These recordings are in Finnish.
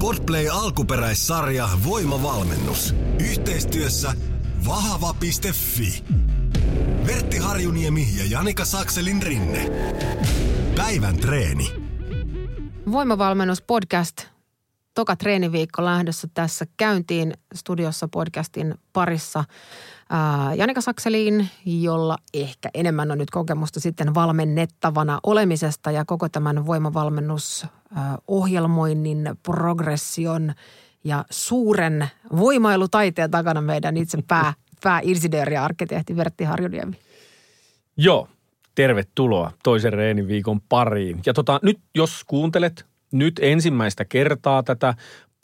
Podplay alkuperäissarja Voimavalmennus. Yhteistyössä vahva.fi. Vertti Harjuniemi ja Janika Sakselin rinne. Päivän treeni. Voimavalmennus podcast. Toka treeniviikko lähdössä tässä käyntiin studiossa podcastin parissa. Janika Sakseliin, jolla ehkä enemmän on nyt kokemusta sitten valmennettavana olemisesta ja koko tämän voimavalmennusohjelmoinnin, progression ja suuren voimailutaiteen takana meidän itse pää, pääinsinööri ja arkkitehti Vertti Harjuniemi. Joo, tervetuloa toisen reeniviikon pariin. Ja tota, nyt jos kuuntelet nyt ensimmäistä kertaa tätä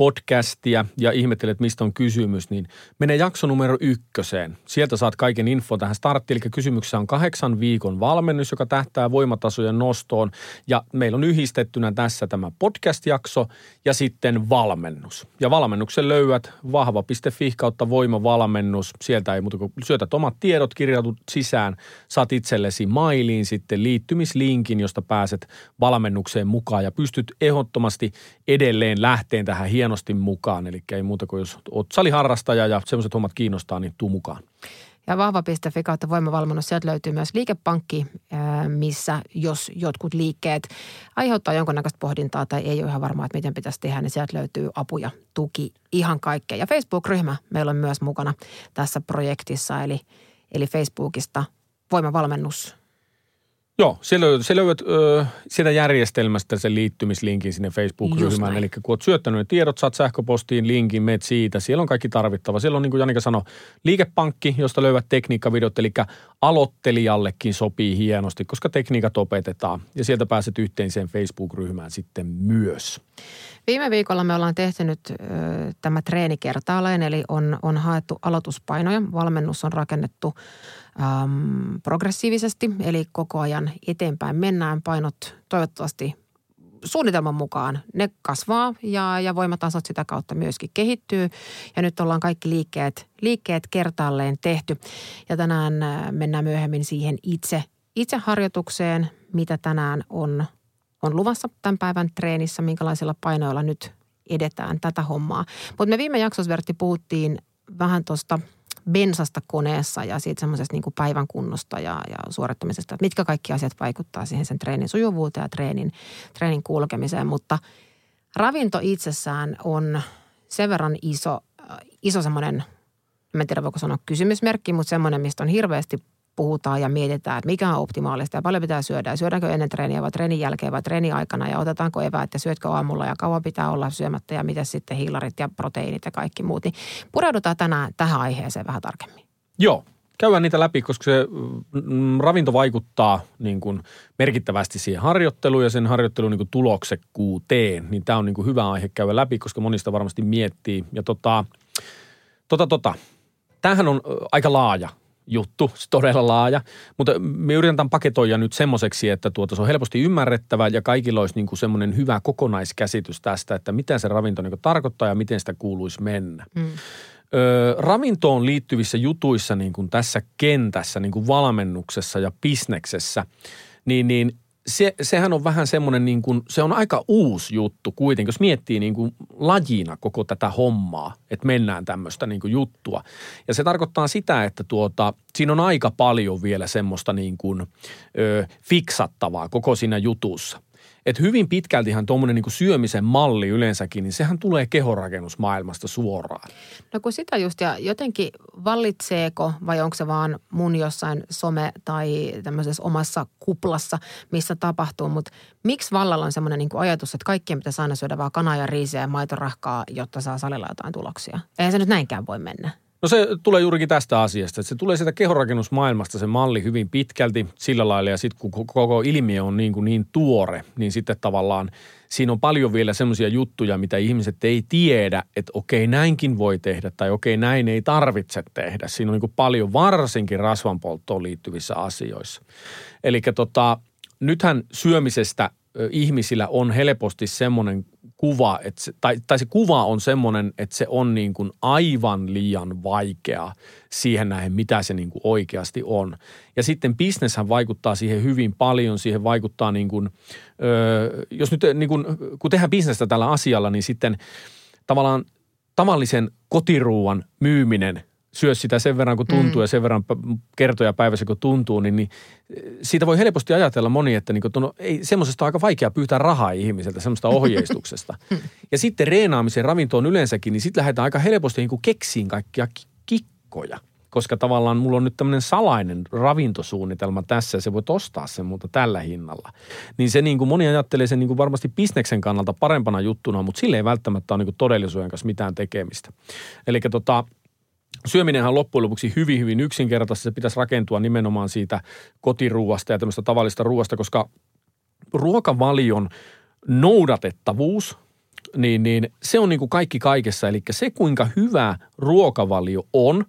podcastia ja ihmettelet, mistä on kysymys, niin mene jakso numero ykköseen. Sieltä saat kaiken info tähän starttiin. Eli kysymyksessä on kahdeksan viikon valmennus, joka tähtää voimatasojen nostoon. Ja meillä on yhdistettynä tässä tämä podcast-jakso ja sitten valmennus. Ja valmennuksen löydät vahva.fi kautta voimavalmennus. Sieltä ei muuta kuin syötät omat tiedot, kirjautut sisään, saat itsellesi mailiin sitten liittymislinkin, josta pääset valmennukseen mukaan ja pystyt ehdottomasti edelleen lähteen tähän hienosti mukaan. Eli ei muuta kuin jos oot saliharrastaja ja semmoiset hommat kiinnostaa, niin tuu mukaan. Ja vahva.fi kautta voimavalmennus, sieltä löytyy myös liikepankki, ää, missä jos jotkut liikkeet aiheuttaa jonkunnäköistä pohdintaa tai ei ole ihan varmaa, että miten pitäisi tehdä, niin sieltä löytyy apu ja tuki ihan kaikkea. Ja Facebook-ryhmä meillä on myös mukana tässä projektissa, eli, eli Facebookista voimavalmennus Joo, se löydät, se löydät ö, sieltä järjestelmästä sen liittymislinkin sinne Facebook-ryhmään. Eli kun olet syöttänyt ne tiedot, saat sähköpostiin linkin, meet siitä. Siellä on kaikki tarvittava. Siellä on niin kuin Janika sanoi, liikepankki, josta löydät tekniikkavideot. Eli aloittelijallekin sopii hienosti, koska tekniikat opetetaan. Ja sieltä pääset yhteiseen Facebook-ryhmään sitten myös. Viime viikolla me ollaan tehty nyt ö, tämä treeni kertaalleen, eli on, on haettu aloituspainoja. Valmennus on rakennettu äm, progressiivisesti, eli koko ajan eteenpäin mennään. Painot toivottavasti suunnitelman mukaan ne kasvaa ja, ja voimatasot sitä kautta myöskin kehittyy. Ja nyt ollaan kaikki liikkeet, liikkeet kertaalleen tehty. Ja tänään ä, mennään myöhemmin siihen itse, itse harjoitukseen, mitä tänään on, on luvassa tämän päivän treenissä, minkälaisilla painoilla nyt edetään tätä hommaa. Mutta me viime jaksossa, Vertti, puhuttiin vähän tuosta bensasta koneessa ja siitä semmoisesta niin päivän kunnosta ja, ja suorittamisesta, että mitkä kaikki asiat vaikuttaa siihen sen treenin sujuvuuteen ja treenin, treenin kulkemiseen. Mutta ravinto itsessään on sen verran iso, äh, iso semmoinen, en tiedä voiko sanoa kysymysmerkki, mutta semmoinen, mistä on hirveästi puhutaan ja mietitään, että mikä on optimaalista ja paljon pitää syödä. Syödäänkö ennen treeniä vai treenin jälkeen vai treenin aikana ja otetaanko eväät ja syötkö aamulla ja kauan pitää olla syömättä ja mitä sitten hiilarit ja proteiinit ja kaikki muut. Niin pureudutaan tänään tähän aiheeseen vähän tarkemmin. Joo, käydään niitä läpi, koska se mm, ravinto vaikuttaa niin kuin merkittävästi siihen harjoitteluun ja sen harjoittelun niin kuin tuloksekkuuteen. Niin tämä on niin kuin hyvä aihe käydä läpi, koska monista varmasti miettii. Ja tota, tota, tota. Tämähän on aika laaja juttu, se todella laaja, mutta me yritetään paketoida nyt semmoiseksi, että tuota, se on helposti ymmärrettävä ja kaikilla olisi niin kuin semmoinen hyvä kokonaiskäsitys tästä, että mitä se ravinto niin tarkoittaa ja miten sitä kuuluisi mennä. Mm. Ö, ravintoon liittyvissä jutuissa niin kuin tässä kentässä, niin kuin valmennuksessa ja bisneksessä, niin, niin se, sehän on vähän semmoinen, niin kuin, se on aika uusi juttu kuitenkin, jos miettii niin kuin lajina koko tätä hommaa, että mennään tämmöistä niin kuin juttua. Ja se tarkoittaa sitä, että tuota, siinä on aika paljon vielä semmoista niin kuin, ö, fiksattavaa koko siinä jutussa. Et hyvin pitkältihan tuommoinen niin syömisen malli yleensäkin, niin sehän tulee kehorakennusmaailmasta suoraan. No kun sitä just, ja jotenkin vallitseeko vai onko se vaan mun jossain some- tai tämmöisessä omassa kuplassa, missä tapahtuu, mutta miksi vallalla on semmoinen niin ajatus, että kaikkien pitäisi aina syödä vaan kanaa ja riisiä ja maitorahkaa, jotta saa salilla jotain tuloksia? Eihän se nyt näinkään voi mennä. No se tulee juurikin tästä asiasta, että se tulee sieltä kehorakennusmaailmasta se malli hyvin pitkälti sillä lailla ja sitten kun koko ilmiö on niin, kuin niin tuore, niin sitten tavallaan siinä on paljon vielä semmoisia juttuja, mitä ihmiset ei tiedä, että okei näinkin voi tehdä tai okei näin ei tarvitse tehdä. Siinä on niin kuin paljon varsinkin rasvanpolttoon liittyvissä asioissa. Eli tota, nythän syömisestä ihmisillä on helposti semmoinen kuva, että se, tai, tai se kuva on semmoinen, että se on niin kuin aivan liian vaikea siihen nähden, mitä se niin kuin oikeasti on. Ja sitten bisneshän vaikuttaa siihen hyvin paljon, siihen vaikuttaa niin kuin, ö, jos nyt niin kuin, kun tehdään bisnestä tällä asialla, niin sitten tavallaan tavallisen kotiruuan myyminen syö sitä sen verran kuin tuntuu mm. ja sen verran kertoja päivässä kun tuntuu, niin, niin siitä voi helposti ajatella moni, että niin kuin, no, ei, semmoisesta on aika vaikea pyytää rahaa ihmiseltä, semmoista ohjeistuksesta. ja sitten reenaamisen ravintoon yleensäkin, niin sitten lähdetään aika helposti niin keksiin kaikkia ki- kikkoja. Koska tavallaan mulla on nyt tämmöinen salainen ravintosuunnitelma tässä ja se voi ostaa sen mutta tällä hinnalla. Niin se niin kuin moni ajattelee sen niin kuin varmasti bisneksen kannalta parempana juttuna, mutta sille ei välttämättä ole niin kuin todellisuuden kanssa mitään tekemistä. Eli tota, Syöminenhän on loppujen lopuksi hyvin, hyvin yksinkertaista. Se pitäisi rakentua nimenomaan siitä kotiruuasta ja tämmöistä tavallista ruuasta, koska ruokavalion noudatettavuus, niin, niin se on niin kuin kaikki kaikessa. Eli se, kuinka hyvä ruokavalio on,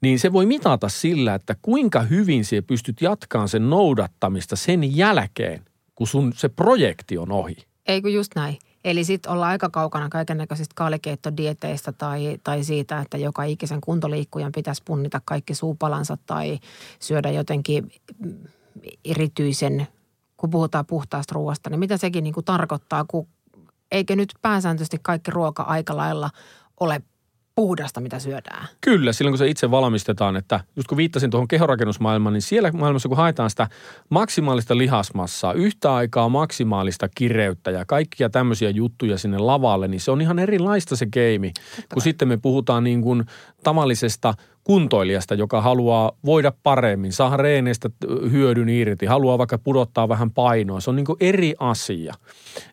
niin se voi mitata sillä, että kuinka hyvin se pystyt jatkamaan sen noudattamista sen jälkeen, kun sun se projekti on ohi. Eikö just näin? Eli sitten ollaan aika kaukana kaiken näköisistä kaalikeittodieteistä tai, tai siitä, että joka ikisen kuntoliikkujan pitäisi punnita kaikki suupalansa tai syödä jotenkin mm, erityisen, kun puhutaan puhtaasta ruoasta, niin mitä sekin niin kuin tarkoittaa, kun eikö nyt pääsääntöisesti kaikki ruoka aika lailla ole puhdasta, mitä syödään? Kyllä, silloin kun se itse valmistetaan, että just kun viittasin tuohon kehorakennusmaailmaan, niin siellä maailmassa kun haetaan sitä maksimaalista lihasmassaa, yhtä aikaa maksimaalista kireyttä ja kaikkia tämmöisiä juttuja sinne lavalle, niin se on ihan erilaista se keimi, kun sitten me puhutaan niin kuin tavallisesta kuntoilijasta, joka haluaa voida paremmin, saada reeneistä hyödyn irti, haluaa vaikka pudottaa vähän painoa. Se on niin eri asia.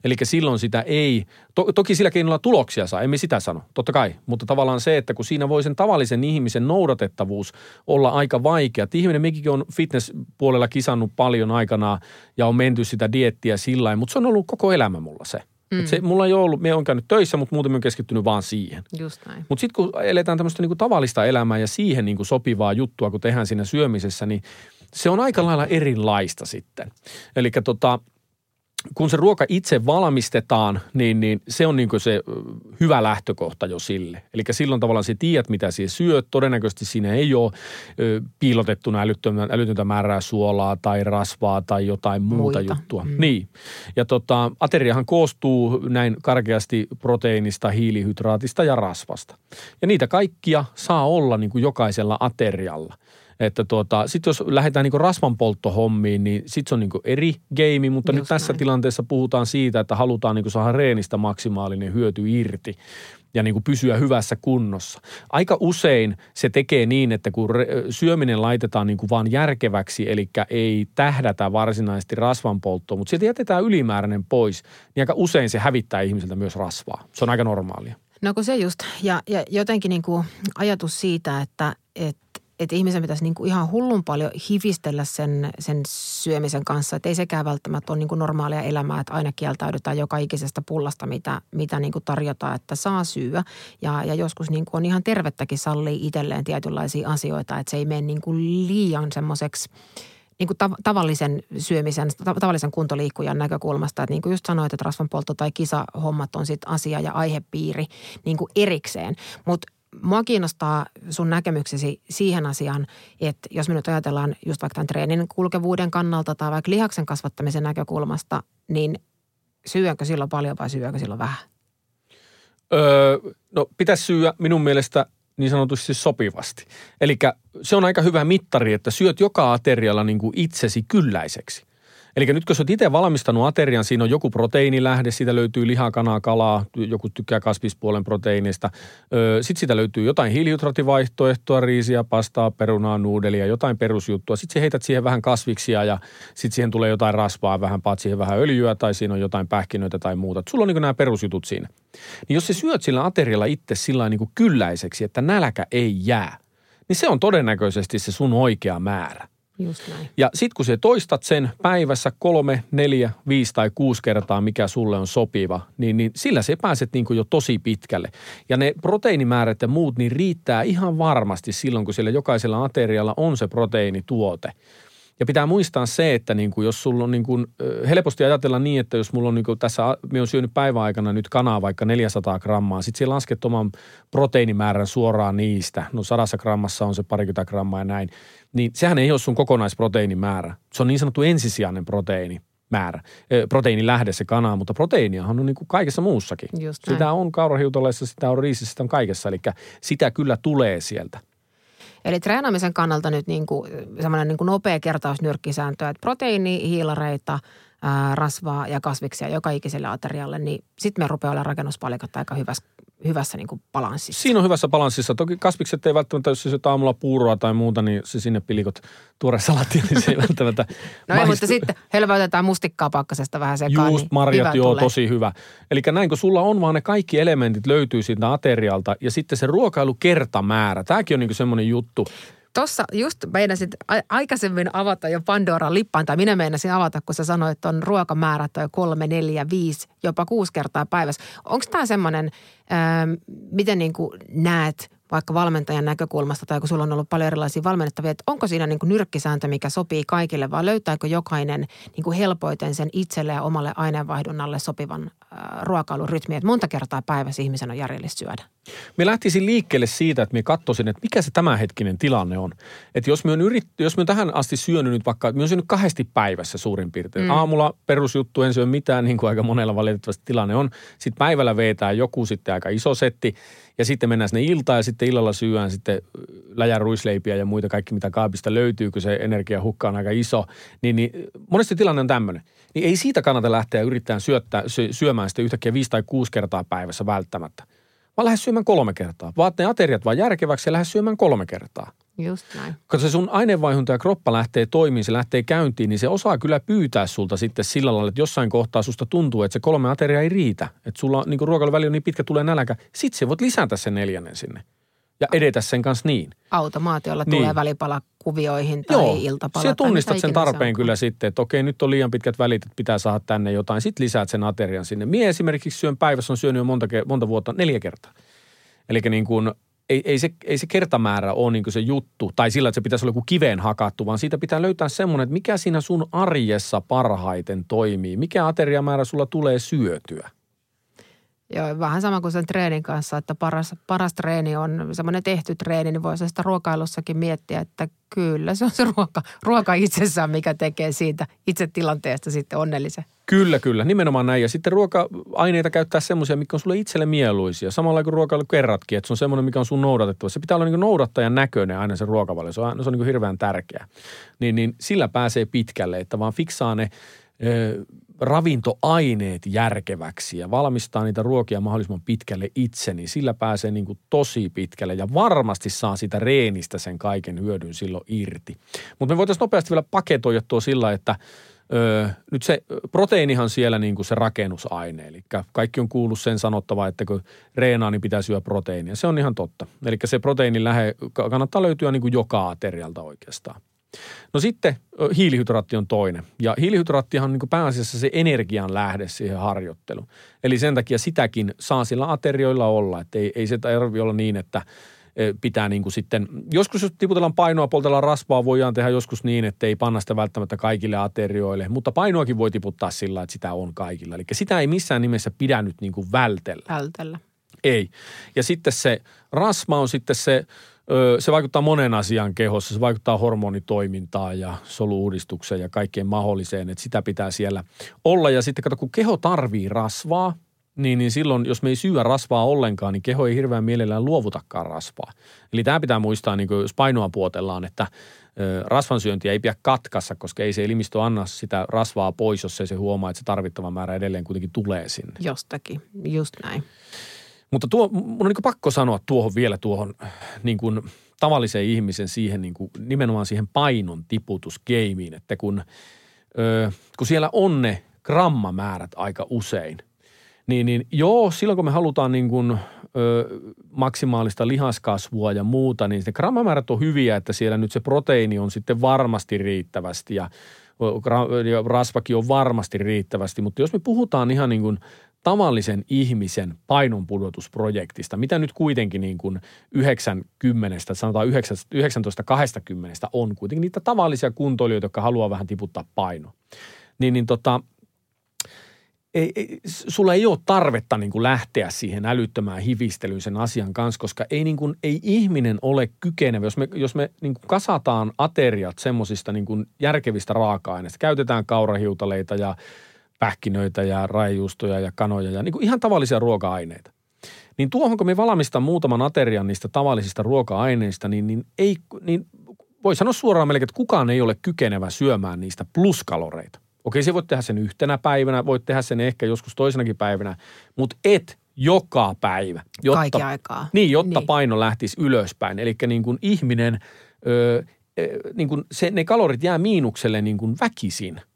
Eli silloin sitä ei, to, toki sillä keinolla tuloksia saa, emme sitä sano, totta kai. Mutta tavallaan se, että kun siinä voi sen tavallisen ihmisen noudatettavuus olla aika vaikea. Ihminen, mekin on fitness-puolella kisannut paljon aikanaan ja on menty sitä diettiä sillä mutta se on ollut koko elämä mulla se. Mm. se, mulla ei ole ollut, me on käynyt töissä, mutta muuten me on keskittynyt vaan siihen. Just näin. Mutta sitten kun eletään tämmöistä niinku tavallista elämää ja siihen niinku sopivaa juttua, kun tehdään siinä syömisessä, niin se on aika lailla erilaista sitten. Eli tota, kun se ruoka itse valmistetaan, niin, niin se on niin se hyvä lähtökohta jo sille. Eli silloin tavallaan se tiedät, mitä siihen syöt. Todennäköisesti siinä ei ole ö, piilotettuna älytöntä, älytöntä määrää suolaa tai rasvaa tai jotain muuta Muita. juttua. Mm. Niin. Ja tota, ateriahan koostuu näin karkeasti proteiinista, hiilihydraatista ja rasvasta. Ja niitä kaikkia saa olla niin kuin jokaisella aterialla. Että tuota, sitten jos lähdetään niinku rasvanpolttohommiin, niin sitten se on niinku eri game, mutta Just nyt tässä näin. tilanteessa puhutaan siitä, että halutaan niinku saada reenistä maksimaalinen hyöty irti ja niinku pysyä hyvässä kunnossa. Aika usein se tekee niin, että kun syöminen laitetaan niinku vaan järkeväksi, eli ei tähdätä varsinaisesti rasvanpolttoon, mutta sieltä jätetään ylimääräinen pois, niin aika usein se hävittää ihmiseltä myös rasvaa. Se on aika normaalia. No kun se just, ja, ja jotenkin niin kuin ajatus siitä, että, että että ihmisen pitäisi niin kuin ihan hullun paljon hivistellä sen, sen syömisen kanssa. Että ei sekään välttämättä ole niin kuin normaalia elämää, että aina kieltäydytään joka ikisestä pullasta, mitä, mitä niin kuin tarjotaan, että saa syödä. Ja, ja joskus niin kuin on ihan tervettäkin sallii itselleen tietynlaisia asioita, että se ei mene niin kuin liian semmoiseksi niin kuin tav- tavallisen syömisen, ta- tavallisen kuntoliikkujan näkökulmasta, että niin kuin just sanoit, että rasvanpoltto tai kisahommat on sitten asia ja aihepiiri niin kuin erikseen. Mutta mua kiinnostaa sun näkemyksesi siihen asiaan, että jos me nyt ajatellaan just vaikka tämän treenin kulkevuuden kannalta tai vaikka lihaksen kasvattamisen näkökulmasta, niin syönkö silloin paljon vai syönkö silloin vähän? Öö, no pitäisi syödä minun mielestä niin sanotusti sopivasti. Eli se on aika hyvä mittari, että syöt joka aterialla niin kuin itsesi kylläiseksi. Eli nyt kun sä oot itse valmistanut aterian, siinä on joku proteiinilähde, siitä löytyy lihaa, kanaa, kalaa, joku tykkää kasvispuolen proteiinista. Sitten siitä löytyy jotain hiilihydraattivaihtoehtoa, riisiä, pastaa, perunaa, nuudelia, jotain perusjuttua. Sitten heität siihen vähän kasviksia ja sitten siihen tulee jotain rasvaa, vähän paat siihen vähän öljyä tai siinä on jotain pähkinöitä tai muuta. Sulla on niin nämä perusjutut siinä. Niin jos sä syöt sillä aterialla itse sillä niin kylläiseksi, että nälkä ei jää, niin se on todennäköisesti se sun oikea määrä. Just näin. Ja sit kun sä toistat sen päivässä kolme, neljä, viisi tai kuusi kertaa, mikä sulle on sopiva, niin, niin sillä sä pääset niin kuin jo tosi pitkälle. Ja ne proteiinimäärät ja muut, niin riittää ihan varmasti silloin, kun siellä jokaisella aterialla on se proteiinituote. Ja pitää muistaa se, että niin kuin jos sulla on niin kuin, helposti ajatella niin, että jos mulla on niin kuin tässä, me on syönyt päiväaikana nyt kanaa vaikka 400 grammaa, sitten siellä lasket oman proteiinimäärän suoraan niistä, no sadassa grammassa on se parikymmentä grammaa ja näin, niin sehän ei ole sun kokonaisproteiinimäärä. Se on niin sanottu ensisijainen proteiini määrä, proteiinilähde se kana, mutta proteiiniahan on niin kuin kaikessa muussakin. Just näin. sitä on kaurahiutaleissa, sitä on riisissä, sitä on kaikessa, eli sitä kyllä tulee sieltä. Eli treenaamisen kannalta nyt niin kuin, semmoinen niin kuin nopea kertaus nyrkkisääntö, että proteiini, hiilareita, ää, rasvaa ja kasviksia joka ikiselle aterialle, niin sitten me rupeaa olemaan rakennuspalikat aika hyvässä, hyvässä niin kuin balanssissa. Siinä on hyvässä balanssissa. Toki kasvikset ei välttämättä, jos syöt aamulla puuroa tai muuta, niin se sinne pilikot tuore salatti, niin se ei välttämättä No ei, mutta sitten hölväytetään mustikkaa pakkasesta vähän sekaan. Just niin marjat, joo, tulee. tosi hyvä. Eli näin, kun sulla on vaan ne kaikki elementit löytyy siitä aterialta ja sitten se ruokailukertamäärä. Tämäkin on niin semmoinen juttu. Tuossa just meinasit a- aikaisemmin avata jo Pandoran lippaan, tai minä meinasin avata, kun sä sanoit, että on ruokamäärät toi kolme, neljä, viisi, jopa kuusi kertaa päivässä. Onko tämä semmoinen, ähm, miten niin kuin näet vaikka valmentajan näkökulmasta, tai kun sulla on ollut paljon erilaisia valmennettavia, että onko siinä niin kuin nyrkkisääntö, mikä sopii kaikille, vai löytääkö jokainen niin kuin helpoiten sen itselle ja omalle aineenvaihdunnalle sopivan äh, ruokailurytmin, että monta kertaa päivässä ihmisen on järjellistä syödä? Me lähtisin liikkeelle siitä, että me katsoisin, että mikä se tämänhetkinen tilanne on. Että jos me on, yrit, jos me on tähän asti syönyt nyt vaikka, me on syönyt kahdesti päivässä suurin piirtein. Mm. Aamulla perusjuttu, en syö mitään, niin kuin aika monella valitettavasti tilanne on. Sitten päivällä vetää joku sitten aika iso setti ja sitten mennään sinne iltaan ja sitten illalla syödään sitten läjän ruisleipiä ja muita kaikki, mitä kaapista löytyy, kun se energiahukka on aika iso. Niin, niin monesti tilanne on tämmöinen. Niin ei siitä kannata lähteä yrittämään syöttää, sy- syömään sitten yhtäkkiä viisi tai kuusi kertaa päivässä välttämättä. Vaan lähde syömään kolme kertaa. Vaat ne ateriat vaan järkeväksi ja lähde syömään kolme kertaa. Just näin. Kun se sun aineenvaihunta ja kroppa lähtee toimimaan, se lähtee käyntiin, niin se osaa kyllä pyytää sulta sitten sillä lailla, että jossain kohtaa susta tuntuu, että se kolme ateriaa ei riitä. Että sulla niin ruokailuväli on niin pitkä, tulee nälkä. Sitten se voit lisätä sen neljännen sinne ja edetä sen kanssa niin. Automaatiolla Niin. tulee välipalakuvioihin tai Joo, iltapala. se tai tunnistat sen se tarpeen onkaan. kyllä sitten, että okei, nyt on liian pitkät välit, että pitää saada tänne jotain. Sitten lisäät sen aterian sinne. Mie esimerkiksi syön päivässä, on syönyt jo monta, monta vuotta, neljä kertaa. Eli niin kuin, ei, ei, se, ei se kertamäärä ole niin kuin se juttu, tai sillä, että se pitäisi olla joku kiveen hakattu, vaan siitä pitää löytää semmoinen, että mikä siinä sun arjessa parhaiten toimii. Mikä ateriamäärä sulla tulee syötyä. Joo, vähän sama kuin sen treenin kanssa, että paras, paras treeni on semmoinen tehty treeni, niin voisi sitä ruokailussakin miettiä, että kyllä se on se ruoka, ruoka itsessään, mikä tekee siitä itse tilanteesta sitten onnellisen. Kyllä, kyllä. Nimenomaan näin. Ja sitten ruoka-aineita käyttää semmoisia, mikä on sulle itselle mieluisia. Samalla kuin ruokailu kerratkin, että se on semmoinen, mikä on sun noudatettava. Se pitää olla niin noudattajan näköinen aina se ruokavalio. Se on, se on niin hirveän tärkeä. Niin, niin sillä pääsee pitkälle, että vaan fiksaa ne ö, ravintoaineet järkeväksi ja valmistaa niitä ruokia mahdollisimman pitkälle itse, niin sillä pääsee niin kuin tosi pitkälle ja varmasti saa sitä reenistä sen kaiken hyödyn silloin irti. Mutta me voitaisiin nopeasti vielä paketoida tuo sillä, että Öö, nyt se proteiinihan siellä niin kuin se rakennusaine, eli kaikki on kuullut sen sanottava, että kun reenaa, niin pitää syödä proteiinia. Se on ihan totta. Eli se proteiinin lähe kannattaa löytyä niin kuin joka aterialta oikeastaan. No sitten hiilihydraatti on toinen. Ja hiilihydraattihan on niin pääasiassa se energian lähde siihen harjoitteluun. Eli sen takia sitäkin saa sillä aterioilla olla. Että ei, ei se tarvitse olla niin, että pitää niin kuin sitten, joskus jos tiputellaan painoa, poltellaan rasvaa, voidaan tehdä joskus niin, että ei panna sitä välttämättä kaikille aterioille. Mutta painoakin voi tiputtaa sillä, että sitä on kaikilla. Eli sitä ei missään nimessä pidä nyt niin kuin vältellä. Vältellä. Ei. Ja sitten se rasva on sitten se, se vaikuttaa monen asian kehossa. Se vaikuttaa hormonitoimintaan ja soluudistukseen ja kaikkeen mahdolliseen, että sitä pitää siellä olla. Ja sitten kato, kun keho tarvii rasvaa, niin, niin silloin, jos me ei syö rasvaa ollenkaan, niin keho ei hirveän mielellään luovutakaan rasvaa. Eli tämä pitää muistaa, niin kuin jos painoa puotellaan, että rasvansyöntiä ei pidä katkassa, koska ei se elimistö anna sitä rasvaa pois, jos ei se huomaa, että se tarvittava määrä edelleen kuitenkin tulee sinne. Jostakin, just näin. Mutta tuo, mun on niin pakko sanoa tuohon vielä tuohon niin kuin tavallisen ihmisen siihen niin kuin, nimenomaan siihen painon tiputusgeimiin, että kun, ö, kun siellä on ne grammamäärät aika usein, niin, niin joo, silloin kun me halutaan niin kuin, ö, maksimaalista lihaskasvua ja muuta, niin ne grammamäärät on hyviä, että siellä nyt se proteiini on sitten varmasti riittävästi ja, ja rasvakin on varmasti riittävästi, mutta jos me puhutaan ihan niin kuin tavallisen ihmisen painonpudotusprojektista, mitä nyt kuitenkin niin kuin 90, sanotaan 19-20 on kuitenkin niitä tavallisia kuntoilijoita, jotka haluaa vähän tiputtaa painoa. Niin, niin tota, ei, ei, sulla ei ole tarvetta niin kuin lähteä siihen älyttömään hivistelyyn sen asian kanssa, koska ei, niin kuin, ei ihminen ole kykenevä. Jos me, jos me niin kuin kasataan ateriat semmoisista niin järkevistä raaka-aineista, käytetään kaurahiutaleita ja pähkinöitä ja raijuustoja ja kanoja ja niin kuin ihan tavallisia ruoka-aineita. Niin tuohon, kun me valmistan muutaman aterian niistä tavallisista ruoka-aineista, niin, niin, ei, niin voi sanoa suoraan melkein, että kukaan ei ole kykenevä syömään niistä pluskaloreita. Okei, se voit tehdä sen yhtenä päivänä, voit tehdä sen ehkä joskus toisenakin päivänä, mutta et joka päivä. Jotta, Kaikki aikaa. Niin, jotta niin. paino lähtisi ylöspäin. Eli niin kuin ihminen, ö, niin kuin se, ne kalorit jää miinukselle niin kuin väkisin –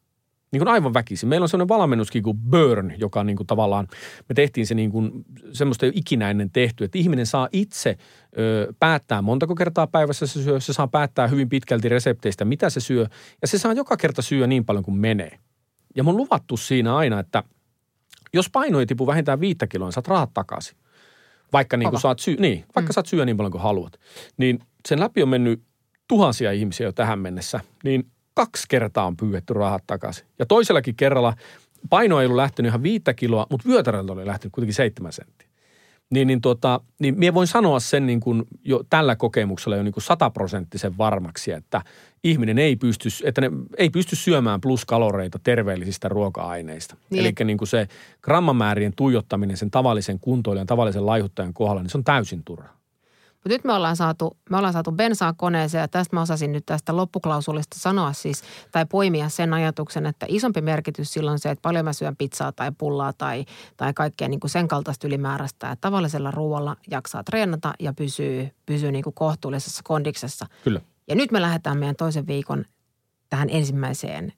niin kuin aivan väkisin. Meillä on sellainen valmennuskin kuin Burn, joka niin kuin tavallaan, me tehtiin se niin kuin, semmoista jo ikinä ennen tehty, että ihminen saa itse ö, päättää montako kertaa päivässä se syö, se saa päättää hyvin pitkälti resepteistä, mitä se syö, ja se saa joka kerta syö niin paljon kuin menee. Ja mun luvattu siinä aina, että jos paino ei tipu vähintään viittä kiloa, niin saat rahat takaisin. Vaikka, niin kuin saat, syö, niin, vaikka mm. saat syö niin paljon kuin haluat. Niin sen läpi on mennyt tuhansia ihmisiä jo tähän mennessä, niin – kaksi kertaa on pyydetty rahat takaisin. Ja toisellakin kerralla paino ei ollut lähtenyt ihan viittä kiloa, mutta vyötäröltä oli lähtenyt kuitenkin seitsemän senttiä. Niin, niin, tota, niin minä voin sanoa sen niin kuin jo tällä kokemuksella jo niin kuin sataprosenttisen varmaksi, että ihminen ei pysty, että ne ei pysty syömään pluskaloreita terveellisistä ruoka-aineista. Niin. Eli niin kuin se grammamäärien tuijottaminen sen tavallisen kuntoilijan, tavallisen laihuttajan kohdalla, niin se on täysin turha. Mutta nyt me ollaan, saatu, me ollaan saatu bensaa koneeseen ja tästä mä osasin nyt tästä loppuklausulista sanoa siis tai poimia sen ajatuksen, että isompi merkitys silloin se, että paljon mä syön pizzaa tai pullaa tai, tai kaikkea niin kuin sen kaltaista ylimääräistä. Että tavallisella ruoalla jaksaa treenata ja pysyy, pysyy niin kuin kohtuullisessa kondiksessa. Kyllä. Ja nyt me lähdetään meidän toisen viikon tähän ensimmäiseen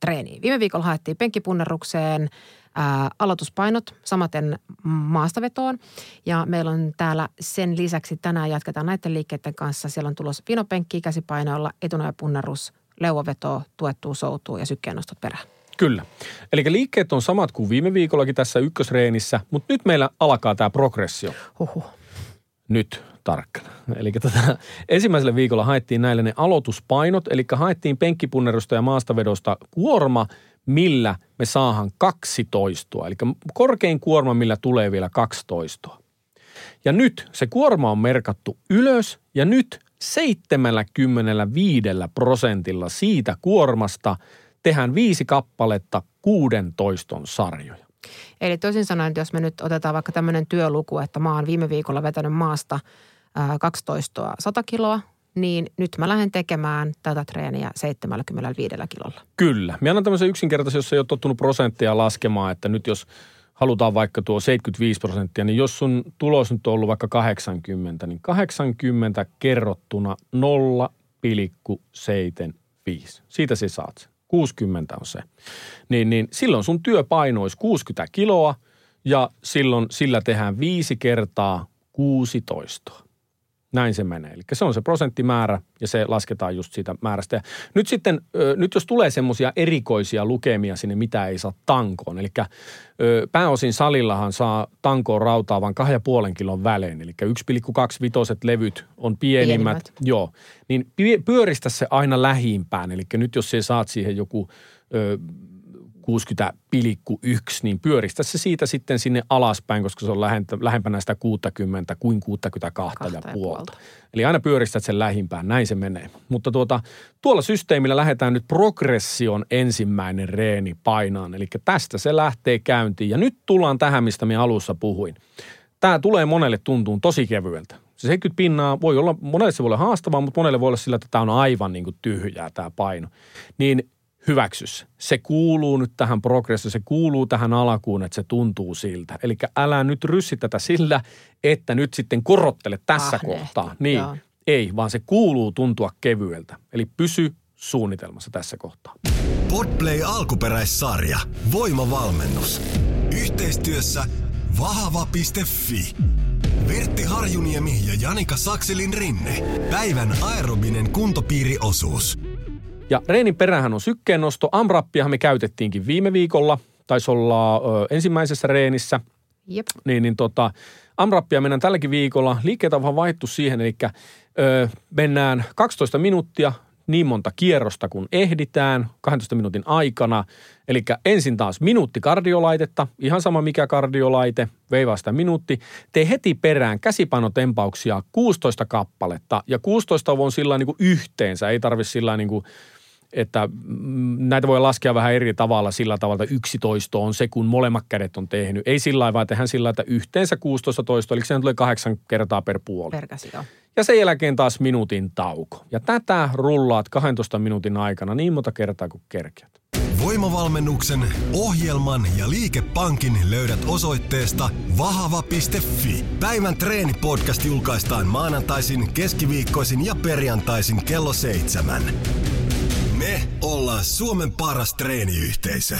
treeniin. Viime viikolla haettiin penkkipunnerukseen ää, aloituspainot samaten maastavetoon. Ja meillä on täällä sen lisäksi tänään jatketaan näiden liikkeiden kanssa. Siellä on tulos vinopenkki käsipainoilla, etunojapunnerus, leuvoveto, tuettuu soutuu ja sykkeennostot perään. Kyllä. Eli liikkeet on samat kuin viime viikollakin tässä ykkösreenissä, mutta nyt meillä alkaa tämä progressio. Huhhuh. Nyt tarkkana. Eli tota, ensimmäisellä viikolla haettiin näille ne aloituspainot, eli haettiin penkkipunnerusta ja maastavedosta kuorma, millä me saahan kaksi toistoa. Eli korkein kuorma, millä tulee vielä kaksi toistoa. Ja nyt se kuorma on merkattu ylös ja nyt 75 prosentilla siitä kuormasta tehdään viisi kappaletta kuuden toiston sarjoja. Eli toisin sanoen, että jos me nyt otetaan vaikka tämmöinen työluku, että mä oon viime viikolla vetänyt maasta 12 100 kiloa, niin nyt mä lähden tekemään tätä treeniä 75 kilolla. Kyllä. Mä annan tämmöisen yksinkertaisen, jos ei ole tottunut prosenttia laskemaan, että nyt jos halutaan vaikka tuo 75 prosenttia, niin jos sun tulos nyt on ollut vaikka 80, niin 80 kerrottuna 0,75. Siitä sä saat. 60 on se. Niin, niin silloin sun työpaino olisi 60 kiloa ja silloin sillä tehdään viisi kertaa 16. Näin se menee. Eli se on se prosenttimäärä ja se lasketaan just siitä määrästä. Ja nyt sitten, nyt jos tulee semmoisia erikoisia lukemia sinne, mitä ei saa tankoon. Eli pääosin salillahan saa tankoon rautaa vain kahden puolen kilon välein. Eli 1,25 levyt on pienimmät. pienimmät. Joo. Niin pyöristä se aina lähimpään. Eli nyt jos se saat siihen joku 60,1, niin pyöristä se siitä sitten sinne alaspäin, koska se on lähentä, lähempänä sitä 60 kuin 62 ja puolta. Eli aina pyöristät sen lähimpään, näin se menee. Mutta tuota, tuolla systeemillä lähdetään nyt progression ensimmäinen reeni painaan. Eli tästä se lähtee käyntiin. Ja nyt tullaan tähän, mistä minä alussa puhuin. Tämä tulee monelle tuntuun tosi kevyeltä. Se 70 pinnaa voi olla, monelle se voi olla haastavaa, mutta monelle voi olla sillä, että tämä on aivan niin kuin tyhjää tämä paino. Niin hyväksys. Se kuuluu nyt tähän progressioon, se kuuluu tähän alkuun, että se tuntuu siltä. Eli älä nyt ryssi tätä sillä, että nyt sitten korottele tässä Ahnehti, kohtaa. Niin, joo. ei, vaan se kuuluu tuntua kevyeltä. Eli pysy suunnitelmassa tässä kohtaa. Podplay alkuperäissarja. Voimavalmennus. Yhteistyössä vahava.fi. Vertti Harjuniemi ja Janika Sakselin rinne. Päivän aerobinen kuntopiiriosuus. Ja reenin perähän on sykkeennosto. Amrappiahan me käytettiinkin viime viikolla. Taisi olla ö, ensimmäisessä reenissä. Jep. Niin, niin tota, Amrappia mennään tälläkin viikolla. Liikkeet on vaan vaihtu siihen, eli ö, mennään 12 minuuttia niin monta kierrosta kun ehditään 12 minuutin aikana. Eli ensin taas minuutti kardiolaitetta, ihan sama mikä kardiolaite, veivaa sitä minuutti. Tee heti perään käsipainotempauksia 16 kappaletta ja 16 on sillä niin kuin yhteensä, ei tarvi sillä niin kuin että mm, näitä voi laskea vähän eri tavalla sillä tavalla, että yksi toisto on se, kun molemmat kädet on tehnyt. Ei sillä lailla, vaan tehdään sillä, että yhteensä 16 toistoa, eli se tulee kahdeksan kertaa per puoli. Joo. Ja sen jälkeen taas minuutin tauko. Ja tätä rullaat 12 minuutin aikana niin monta kertaa kuin kerkeät. Voimavalmennuksen, ohjelman ja liikepankin löydät osoitteesta vahava.fi. Päivän treenipodcast julkaistaan maanantaisin, keskiviikkoisin ja perjantaisin kello seitsemän. Me ollaan Suomen paras treeniyhteisö.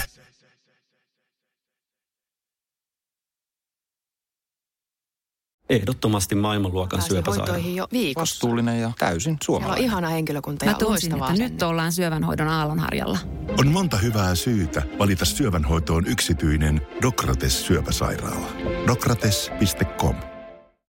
Ehdottomasti maailmanluokan Pääsin syöpäsairaala. jo viikossa. Vastuullinen ja täysin Siellä on suomalainen. ihana henkilökunta ja Mä tunsin, että nyt ollaan syövänhoidon aallonharjalla. On monta hyvää syytä valita syövänhoitoon yksityinen Dokrates syöpäsairaala. Dokrates.com